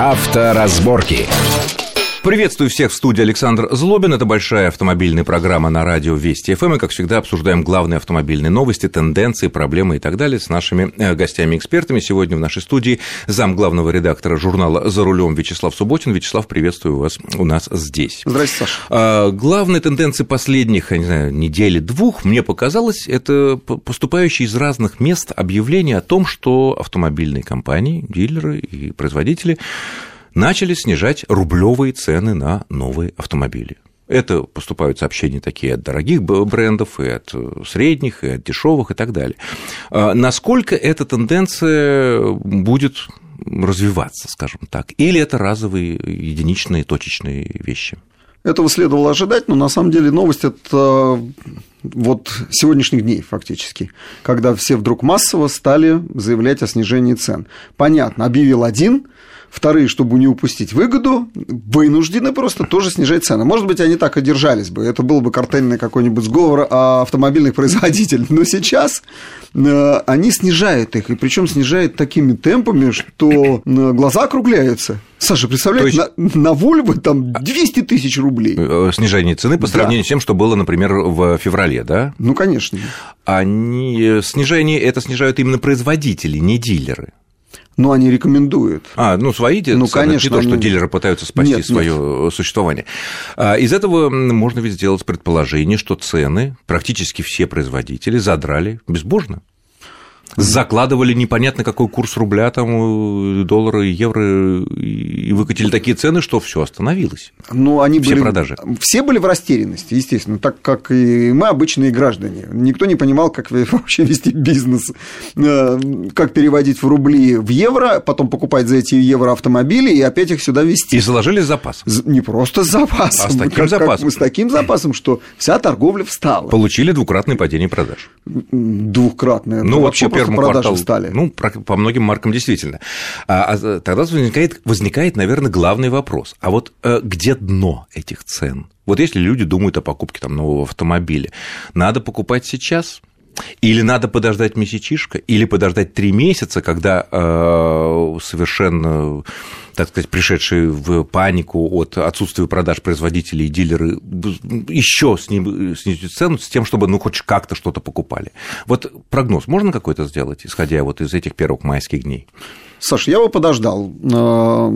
Авторазборки. Приветствую всех в студии Александр Злобин. Это большая автомобильная программа на радио Вести ФМ. И, как всегда, обсуждаем главные автомобильные новости, тенденции, проблемы и так далее с нашими э, гостями-экспертами. Сегодня в нашей студии зам главного редактора журнала «За рулем» Вячеслав Субботин. Вячеслав, приветствую вас у нас здесь. Здравствуйте, Саша. А, главные тенденции последних, я не знаю, недели двух, мне показалось, это поступающие из разных мест объявления о том, что автомобильные компании, дилеры и производители начали снижать рублевые цены на новые автомобили. Это поступают сообщения такие от дорогих брендов, и от средних, и от дешевых, и так далее. А насколько эта тенденция будет развиваться, скажем так, или это разовые, единичные, точечные вещи? Этого следовало ожидать, но на самом деле новость это вот сегодняшних дней фактически, когда все вдруг массово стали заявлять о снижении цен. Понятно, объявил один, Вторые, чтобы не упустить выгоду, вынуждены просто тоже снижать цены. Может быть, они так и держались бы. Это был бы картельный какой-нибудь сговор автомобильных производителей. Но сейчас э, они снижают их. И причем снижают такими темпами, что э, глаза округляются. Саша, представляете, есть... на, на Вольво там 200 тысяч рублей. Э, снижение цены по сравнению да. с тем, что было, например, в феврале, да? Ну, конечно. Они снижение это снижают именно производители, не дилеры. Но они рекомендуют. А, ну, свои ну, конечно, не то, что они... дилеры пытаются спасти нет, свое нет. существование. А, из этого можно ведь сделать предположение, что цены практически все производители задрали безбожно закладывали непонятно какой курс рубля, там, доллара, евро, и выкатили такие цены, что все остановилось. Ну, они все были, продажи. Все были в растерянности, естественно, так как и мы, обычные граждане. Никто не понимал, как вообще вести бизнес, э, как переводить в рубли в евро, потом покупать за эти евро автомобили и опять их сюда везти. И заложили запас. Не просто с запасом. А с таким как, запасом. Как, с таким запасом, что вся торговля встала. Получили двукратное падение продаж. Двукратное. Ну, вообще первому кварталу. стали. Ну, по многим маркам действительно. А, а тогда возникает, возникает, наверное, главный вопрос. А вот э, где дно этих цен? Вот если люди думают о покупке там, нового автомобиля, надо покупать сейчас? Или надо подождать месячишко, или подождать три месяца, когда э, совершенно, так сказать, пришедшие в панику от отсутствия продаж производителей и дилеры еще снизят цену с тем, чтобы ну хоть как-то что-то покупали. Вот прогноз можно какой-то сделать, исходя вот из этих первых майских дней? Саш, я бы подождал. Э,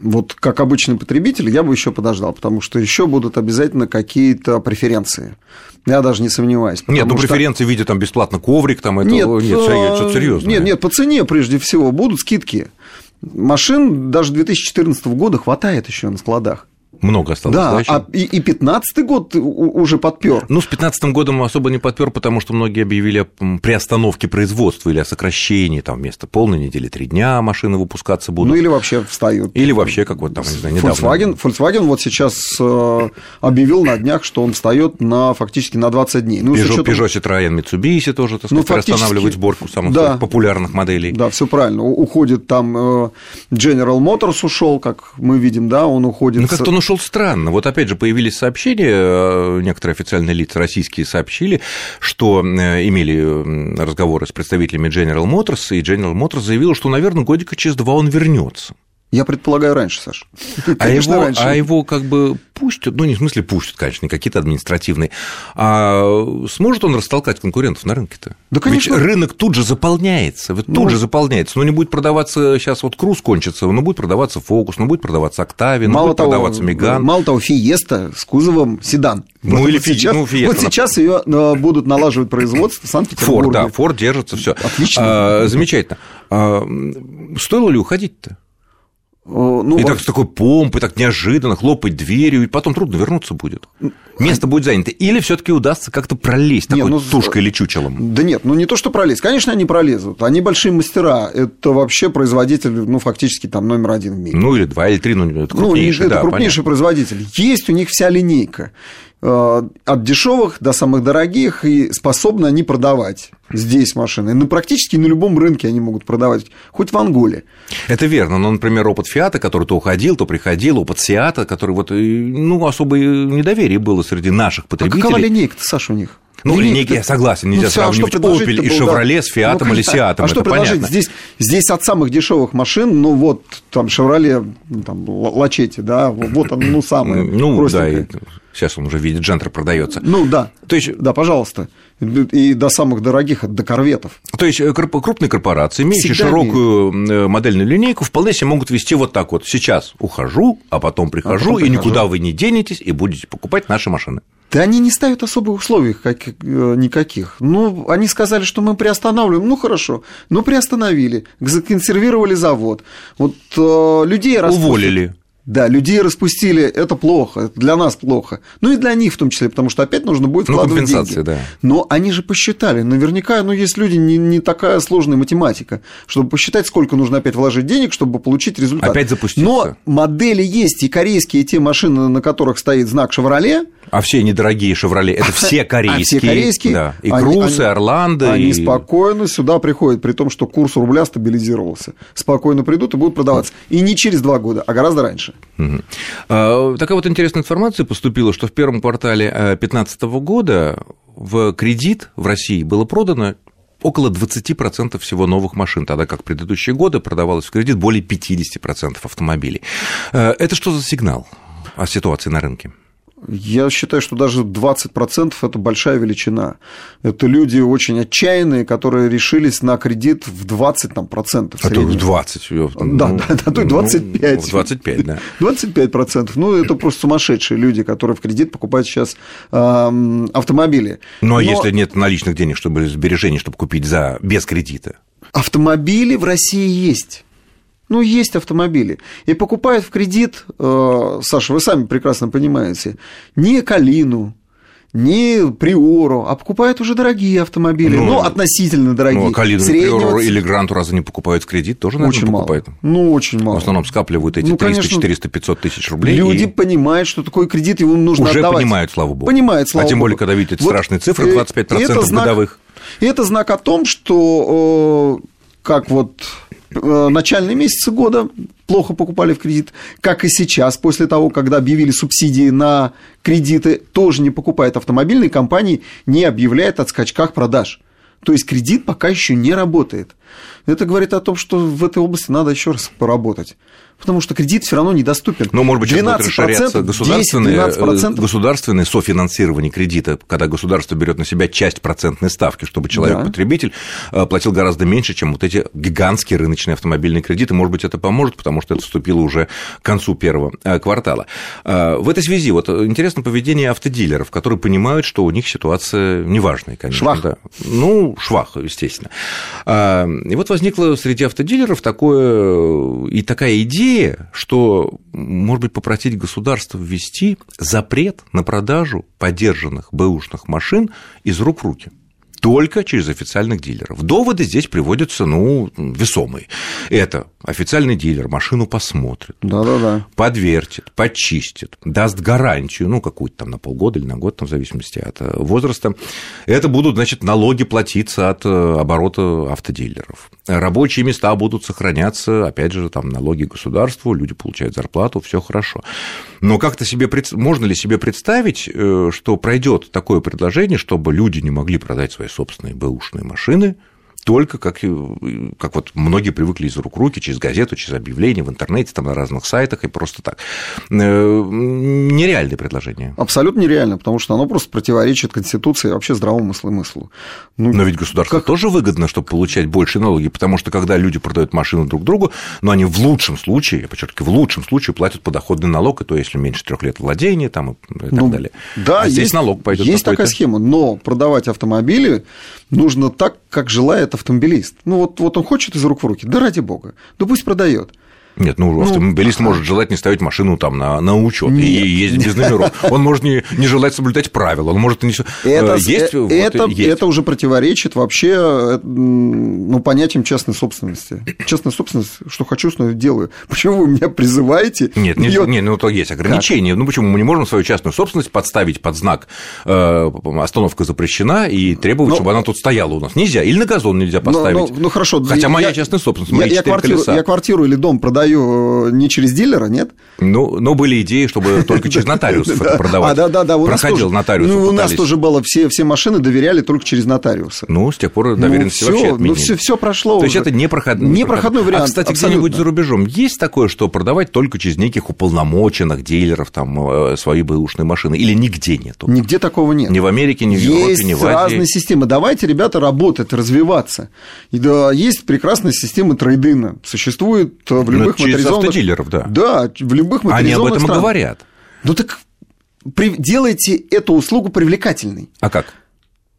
вот как обычный потребитель я бы еще подождал, потому что еще будут обязательно какие-то преференции. Я даже не сомневаюсь. Нет, ну преференции что... в виде там бесплатно коврик, там это нет, нет что-то серьезное. Нет, нет, по цене прежде всего будут скидки. Машин даже 2014 года хватает еще на складах. Много осталось. Да, да а и, и 15 год уже подпер. Ну, с 15 годом особо не подпер, потому что многие объявили о приостановке производства или о сокращении, там вместо полной недели три дня машины выпускаться будут. Ну, или вообще встают. Или вообще, как вот там, не знаю, недавно. Volkswagen, Volkswagen вот сейчас э, объявил на днях, что он встает на фактически на 20 дней. Ну, Peugeot, учетом... Peugeot Citroёn, Mitsubishi тоже, так ну, сказать, ну, приостанавливают сборку самых да, популярных моделей. Да, все правильно. Уходит там э, General Motors ушел, как мы видим, да, он уходит. Ну, как-то он ушел странно. Вот опять же появились сообщения, э, некоторые официальные лица российские сообщили, что э, имели разговоры с представителями General Motors, и General Motors заявил, что, наверное, годика через два он вернется. Я предполагаю раньше, Саша. А его, раньше. а его как бы пустят, ну не в смысле пустят, конечно, не какие-то административные, а сможет он растолкать конкурентов на рынке-то? Да, конечно. Ведь рынок тут же заполняется, вот тут ну, же заполняется, но не будет продаваться, сейчас вот Круз кончится, но будет продаваться Фокус, но будет продаваться Октавия, но будет того, продаваться Меган. Мало того, Фиеста с кузовом седан. Ну вот или сейчас, ну, Фиеста. Вот сейчас ее э, будут налаживать производство в Санкт-Петербурге. Форд, да, Форд держится, все. Отлично. А, замечательно. А, стоило ли уходить-то? Ну, и так с такой помпой, так неожиданно хлопать дверью, и потом трудно вернуться будет. Место будет занято. Или все таки удастся как-то пролезть нет, такой ну, тушкой или чучелом? Да нет, ну не то, что пролезть. Конечно, они пролезут. Они большие мастера. Это вообще производитель, ну, фактически там номер один в мире. Ну, или два, или три, ну, это крупнейший, ну, это да, крупнейший понятно. производитель. Есть у них вся линейка. Э, от дешевых до самых дорогих, и способны они продавать здесь машины. Ну, практически на любом рынке они могут продавать, хоть в Анголе. Это верно. Но, например, опыт Фиата, который то уходил, то приходил, опыт Сиата, который вот, ну, особое недоверие было среди наших потребителей. А какова линейка-то, Саша, у них? Ну, линейки, я согласен, нельзя ну, сравнивать а Opel и Chevrolet да. с Фиатом ну, или Сиатом, а что предложить? Здесь, здесь от самых дешевых машин, ну вот, там, Chevrolet, там, Лачете, да, вот он, ну, самый Ну, да, и сейчас он уже в виде джентер продается. Ну, да, То есть... да, пожалуйста и до самых дорогих, до корветов. То есть э, крупные корпорации, имеющие Всегда широкую имеют. Э, модельную линейку, вполне себе могут вести вот так вот. Сейчас ухожу, а потом прихожу, а потом и прихожу. никуда вы не денетесь, и будете покупать наши машины. Да они не ставят особых условий э, никаких. Ну, они сказали, что мы приостанавливаем. Ну, хорошо. Ну, приостановили. Законсервировали завод. Вот людей Уволили. Да, людей распустили, это плохо, это для нас плохо. Ну и для них в том числе, потому что опять нужно будет ну, вкладывать ну, деньги. Да. Но они же посчитали, наверняка, ну есть люди, не, не такая сложная математика, чтобы посчитать, сколько нужно опять вложить денег, чтобы получить результат. Опять запуститься. Но модели есть, и корейские, и те машины, на которых стоит знак «Шевроле», а все недорогие «Шевроле» – это все корейские. А все корейские. Да. И Крусы, Орланды. Они и... спокойно сюда приходят, при том, что курс рубля стабилизировался. Спокойно придут и будут продаваться. И не через два года, а гораздо раньше. Угу. Такая вот интересная информация поступила, что в первом квартале 2015 года в кредит в России было продано около 20% всего новых машин, тогда как в предыдущие годы продавалось в кредит более 50% автомобилей. Э, это что за сигнал о ситуации на рынке? Я считаю, что даже 20% это большая величина. Это люди очень отчаянные, которые решились на кредит в 20 там, процентов. А то в 20. Да, ну, да, а то 25. Ну, 25, да. 25 процентов. Ну, это просто сумасшедшие люди, которые в кредит покупают сейчас э, автомобили. Ну, а Но... если нет наличных денег, чтобы сбережений, чтобы купить за без кредита? Автомобили в России есть. Ну, есть автомобили. И покупают в кредит, э, Саша, вы сами прекрасно понимаете, не Калину, не Приору, а покупают уже дорогие автомобили, ну, ну относительно дорогие. Ну, а Калину, Среднего... Приору или Гранту разве не покупают в кредит? Тоже, наверное, очень покупают? Мало. Ну, очень мало. В основном скапливают эти ну, 300, 400, 500 тысяч рублей. Люди и... понимают, что такой кредит ему нужно уже отдавать. понимают, слава богу. Понимают, слава богу. А тем более, когда видят эти вот страшные цифры, 25% это знак, годовых. И это знак о том, что как вот Э, начальные месяцы года плохо покупали в кредит, как и сейчас, после того, когда объявили субсидии на кредиты, тоже не покупают автомобильные компании, не объявляют о скачках продаж. То есть кредит пока еще не работает. Это говорит о том, что в этой области надо еще раз поработать потому что кредит все равно недоступен. Но, может быть, 12 будет расширяться государственное, 10, э, государственное софинансирование кредита, когда государство берет на себя часть процентной ставки, чтобы человек-потребитель да. Э, платил гораздо меньше, чем вот эти гигантские рыночные автомобильные кредиты. Может быть, это поможет, потому что это вступило уже к концу первого э, квартала. В этой связи вот интересно поведение автодилеров, которые понимают, что у них ситуация неважная, конечно. Швах. Да. Ну, швах, естественно. И вот возникла среди автодилеров такое, и такая идея, идея, что, может быть, попросить государство ввести запрет на продажу подержанных бэушных машин из рук в руки только через официальных дилеров. Доводы здесь приводятся, ну, весомые. Это официальный дилер машину посмотрит, Да-да-да. подвертит, почистит, даст гарантию, ну, какую-то там на полгода или на год, там, в зависимости от э, возраста. Это будут, значит, налоги платиться от э, оборота автодилеров. Рабочие места будут сохраняться, опять же, там, налоги государству, люди получают зарплату, все хорошо. Но как-то себе, можно ли себе представить, э, что пройдет такое предложение, чтобы люди не могли продать свои собственные бэушные машины только как, как вот многие привыкли из рук в руки, через газету, через объявления в интернете, там на разных сайтах и просто так. Э, нереальное предложение. Абсолютно нереально, потому что оно просто противоречит Конституции и вообще здравому смыслу. Ну, но ведь государству как... тоже выгодно, чтобы получать больше налоги, потому что когда люди продают машину друг другу, но они в лучшем случае, я подчеркиваю, в лучшем случае платят подоходный налог, и то если меньше трех лет владения там, и так ну, далее. Да, а здесь есть, налог пойдет. Есть такая схема, но продавать автомобили нужно так, как желает автомобилист. Ну вот, вот он хочет из рук в руки, да ради бога, да пусть продает. Нет, ну, ну автомобилист может желать не ставить машину там на, на учет и ездить без номеров. Он может не, не желать соблюдать правила, он может не... Это, есть, это, вот, это, есть. это уже противоречит вообще э, ну, понятиям частной собственности. Частная собственность, что хочу, что делаю. Почему вы меня призываете? Нет, не, ее... не ну то есть ограничения. Как? Ну почему мы не можем свою частную собственность подставить под знак э, остановка запрещена и требовать, но... чтобы она тут стояла у нас? Нельзя. Или на газон нельзя поставить. Ну, ну, ну хорошо. Хотя я, моя частная собственность, я, я квартиру, колеса. Я квартиру или дом продаю продаю э, не через дилера, нет? Ну, но были идеи, чтобы только через нотариусов это продавать. А, да, да, да. Проходил нотариус. Ну, у нас тоже было, все, машины доверяли только через нотариуса. Ну, с тех пор доверенности ну, вообще отменили. Ну, все, прошло То есть это непроходной, вариант. А, кстати, где-нибудь за рубежом есть такое, что продавать только через неких уполномоченных дилеров там свои бэушные машины? Или нигде нету? Нигде такого нет. Ни в Америке, ни в Европе, ни в Азии. Разные системы. Давайте, ребята, работать, развиваться. И да, есть прекрасная система трейдина. Существует э, в любых ну, через моторизованных... автодилеров, да. Да, в любых моторизованных Они об этом странах. и говорят. Ну так при... делайте эту услугу привлекательной. А как?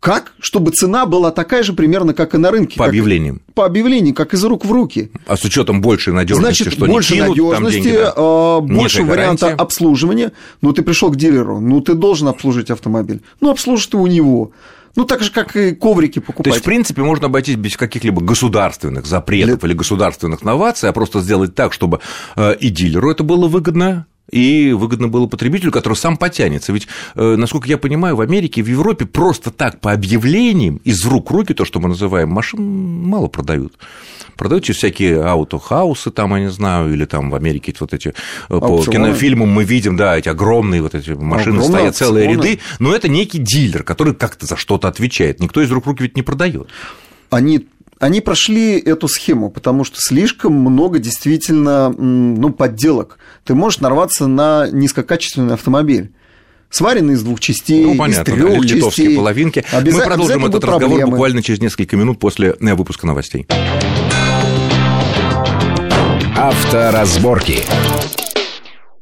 Как? Чтобы цена была такая же примерно, как и на рынке. По объявлениям. По объявлениям, как из рук в руки. А с учетом большей надежности, Значит, что больше не кинут, надежности, деньги, да. а, больше варианта гарантия. обслуживания. Ну, ты пришел к дилеру, ну, ты должен обслужить автомобиль. Ну, обслужишь ты у него. Ну, так же, как и коврики покупать. То есть, в принципе, можно обойтись без каких-либо государственных запретов или государственных новаций, а просто сделать так, чтобы э, и дилеру это было выгодно, и выгодно было потребителю, который сам потянется. Ведь, э, насколько я понимаю, в Америке и в Европе просто так по объявлениям из рук в руки, то, что мы называем машин, мало продают. Продают через всякие аутохаусы, там, я не знаю, или там в Америке вот эти э, по кинофильмам мы видим, да, эти огромные вот эти машины Огромные стоят целые аукционы. ряды, но это некий дилер, который как-то за что-то отвечает. Никто из рук в руки ведь не продает. Они они прошли эту схему, потому что слишком много действительно ну, подделок. Ты можешь нарваться на низкокачественный автомобиль. Сваренный из двух частей, Ну, из понятно, да, трех литовские частей. половинки. Обяза- Мы продолжим этот разговор проблемы. буквально через несколько минут после э, выпуска новостей. Авторазборки.